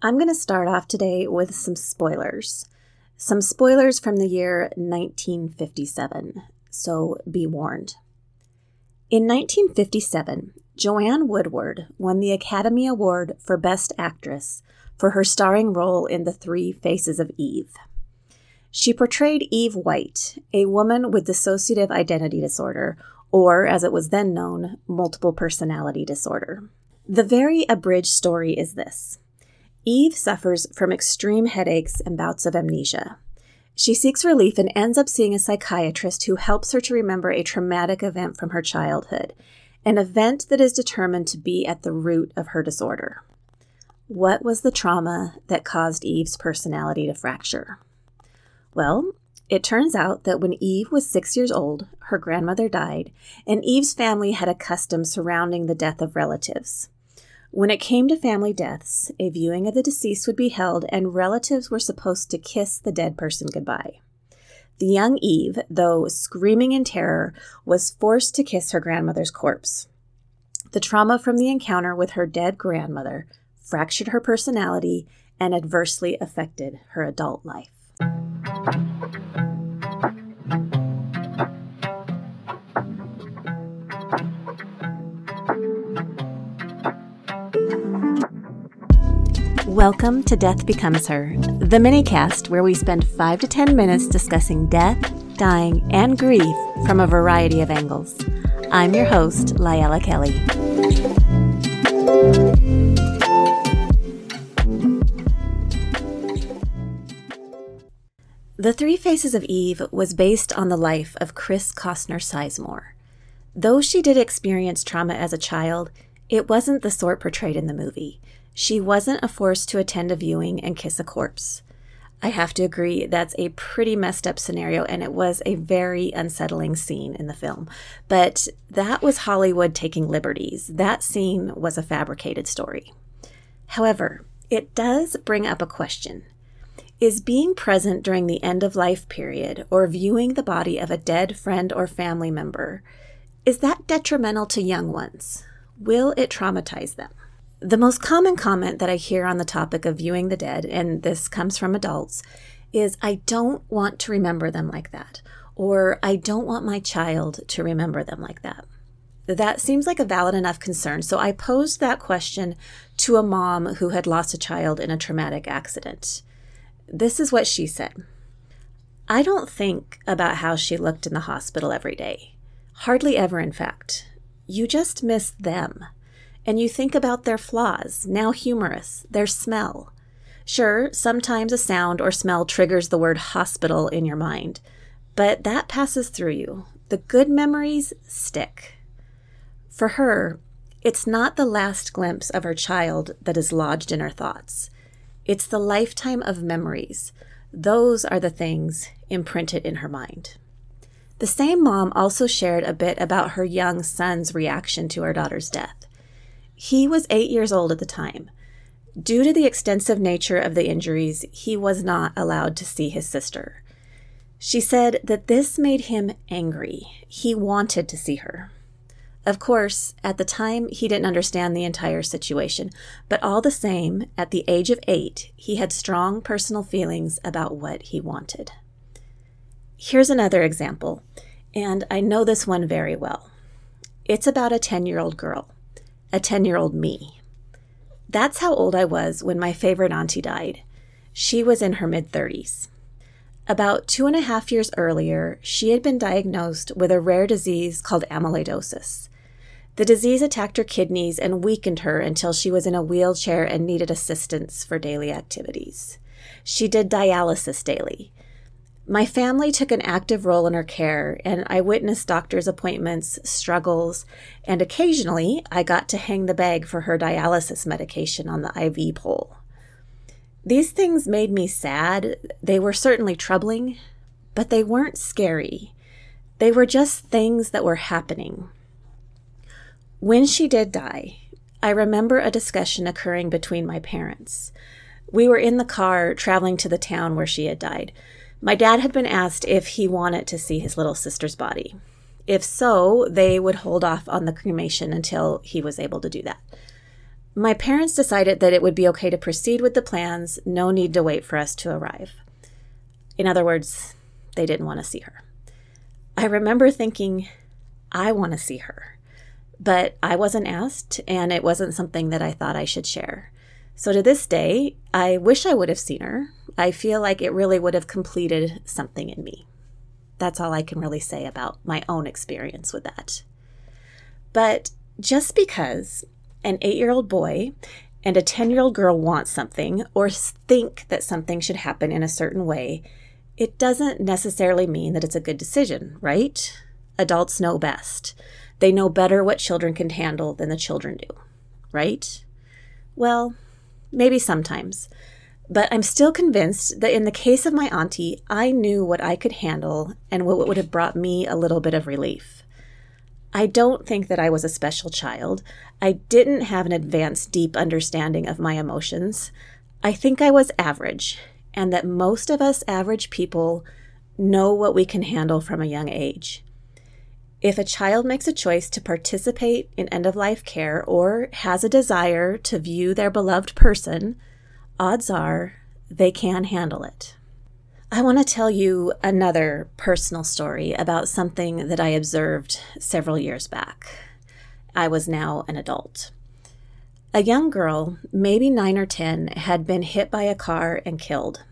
I'm going to start off today with some spoilers. Some spoilers from the year 1957, so be warned. In 1957, Joanne Woodward won the Academy Award for Best Actress for her starring role in The Three Faces of Eve. She portrayed Eve White, a woman with dissociative identity disorder, or as it was then known, multiple personality disorder. The very abridged story is this Eve suffers from extreme headaches and bouts of amnesia. She seeks relief and ends up seeing a psychiatrist who helps her to remember a traumatic event from her childhood, an event that is determined to be at the root of her disorder. What was the trauma that caused Eve's personality to fracture? Well, it turns out that when Eve was six years old, her grandmother died, and Eve's family had a custom surrounding the death of relatives. When it came to family deaths, a viewing of the deceased would be held, and relatives were supposed to kiss the dead person goodbye. The young Eve, though screaming in terror, was forced to kiss her grandmother's corpse. The trauma from the encounter with her dead grandmother fractured her personality and adversely affected her adult life. Welcome to Death Becomes Her, the minicast where we spend 5 to 10 minutes discussing death, dying, and grief from a variety of angles. I'm your host, Layla Kelly. The Three Faces of Eve was based on the life of Chris Costner Sizemore. Though she did experience trauma as a child, it wasn't the sort portrayed in the movie. She wasn't a force to attend a viewing and kiss a corpse. I have to agree, that's a pretty messed up scenario, and it was a very unsettling scene in the film. But that was Hollywood taking liberties. That scene was a fabricated story. However, it does bring up a question Is being present during the end of life period or viewing the body of a dead friend or family member, is that detrimental to young ones? Will it traumatize them? The most common comment that I hear on the topic of viewing the dead, and this comes from adults, is I don't want to remember them like that, or I don't want my child to remember them like that. That seems like a valid enough concern, so I posed that question to a mom who had lost a child in a traumatic accident. This is what she said I don't think about how she looked in the hospital every day. Hardly ever, in fact. You just miss them and you think about their flaws, now humorous, their smell. Sure, sometimes a sound or smell triggers the word hospital in your mind, but that passes through you. The good memories stick. For her, it's not the last glimpse of her child that is lodged in her thoughts. It's the lifetime of memories. Those are the things imprinted in her mind. The same mom also shared a bit about her young son's reaction to her daughter's death. He was eight years old at the time. Due to the extensive nature of the injuries, he was not allowed to see his sister. She said that this made him angry. He wanted to see her. Of course, at the time, he didn't understand the entire situation, but all the same, at the age of eight, he had strong personal feelings about what he wanted. Here's another example, and I know this one very well. It's about a 10 year old girl a 10 year old me. That's how old I was when my favorite auntie died. She was in her mid 30s. About two and a half years earlier, she had been diagnosed with a rare disease called amyloidosis. The disease attacked her kidneys and weakened her until she was in a wheelchair and needed assistance for daily activities. She did dialysis daily. My family took an active role in her care, and I witnessed doctor's appointments, struggles, and occasionally I got to hang the bag for her dialysis medication on the IV pole. These things made me sad. They were certainly troubling, but they weren't scary. They were just things that were happening. When she did die, I remember a discussion occurring between my parents. We were in the car traveling to the town where she had died. My dad had been asked if he wanted to see his little sister's body. If so, they would hold off on the cremation until he was able to do that. My parents decided that it would be okay to proceed with the plans, no need to wait for us to arrive. In other words, they didn't want to see her. I remember thinking, I want to see her. But I wasn't asked, and it wasn't something that I thought I should share. So to this day, I wish I would have seen her. I feel like it really would have completed something in me. That's all I can really say about my own experience with that. But just because an eight year old boy and a 10 year old girl want something or think that something should happen in a certain way, it doesn't necessarily mean that it's a good decision, right? Adults know best. They know better what children can handle than the children do, right? Well, maybe sometimes. But I'm still convinced that in the case of my auntie, I knew what I could handle and what would have brought me a little bit of relief. I don't think that I was a special child. I didn't have an advanced, deep understanding of my emotions. I think I was average, and that most of us average people know what we can handle from a young age. If a child makes a choice to participate in end of life care or has a desire to view their beloved person, odds are they can handle it. I want to tell you another personal story about something that I observed several years back. I was now an adult. A young girl, maybe nine or 10, had been hit by a car and killed.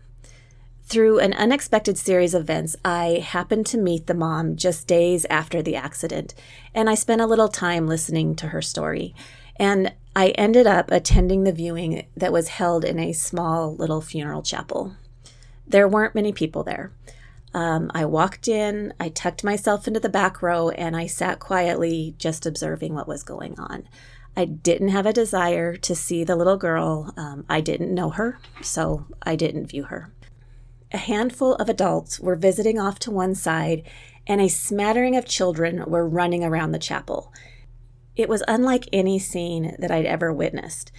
Through an unexpected series of events, I happened to meet the mom just days after the accident, and I spent a little time listening to her story. And I ended up attending the viewing that was held in a small little funeral chapel. There weren't many people there. Um, I walked in, I tucked myself into the back row, and I sat quietly just observing what was going on. I didn't have a desire to see the little girl. Um, I didn't know her, so I didn't view her a handful of adults were visiting off to one side, and a smattering of children were running around the chapel. It was unlike any scene that I'd ever witnessed.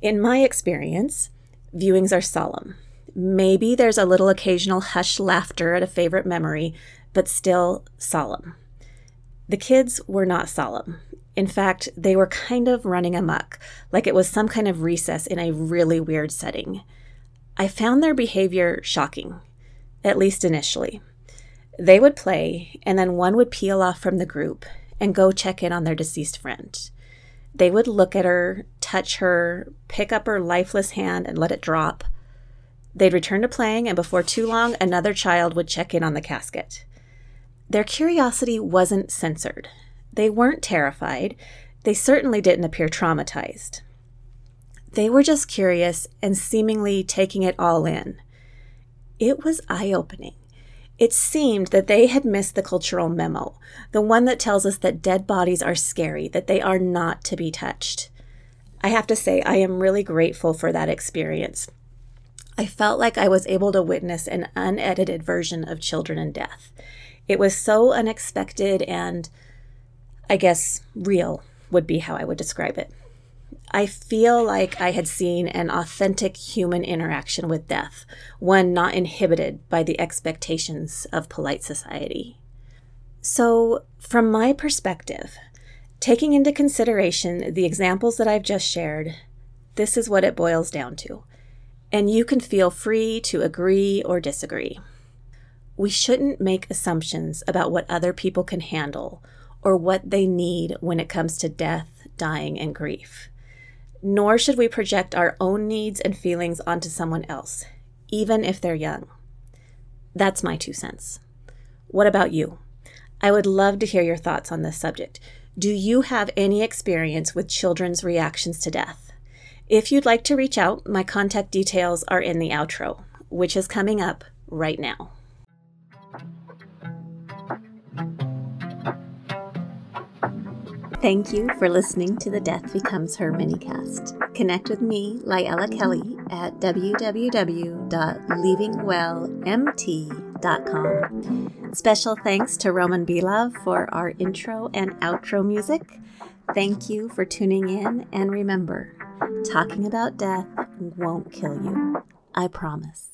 In my experience, viewings are solemn. Maybe there's a little occasional hushed laughter at a favorite memory, but still solemn. The kids were not solemn. In fact, they were kind of running amuck, like it was some kind of recess in a really weird setting. I found their behavior shocking, at least initially. They would play, and then one would peel off from the group and go check in on their deceased friend. They would look at her, touch her, pick up her lifeless hand, and let it drop. They'd return to playing, and before too long, another child would check in on the casket. Their curiosity wasn't censored. They weren't terrified. They certainly didn't appear traumatized. They were just curious and seemingly taking it all in. It was eye opening. It seemed that they had missed the cultural memo, the one that tells us that dead bodies are scary, that they are not to be touched. I have to say, I am really grateful for that experience. I felt like I was able to witness an unedited version of children and death. It was so unexpected and, I guess, real would be how I would describe it. I feel like I had seen an authentic human interaction with death, one not inhibited by the expectations of polite society. So, from my perspective, taking into consideration the examples that I've just shared, this is what it boils down to. And you can feel free to agree or disagree. We shouldn't make assumptions about what other people can handle or what they need when it comes to death, dying, and grief nor should we project our own needs and feelings onto someone else, even if they're young. That's my two cents. What about you? I would love to hear your thoughts on this subject. Do you have any experience with children's reactions to death? If you'd like to reach out, my contact details are in the outro, which is coming up right now. Thank you for listening to the Death Becomes Her minicast. Connect with me, Lyella Kelly, at www.leavingwellmt.com. Special thanks to Roman Belov for our intro and outro music. Thank you for tuning in, and remember, talking about death won't kill you. I promise.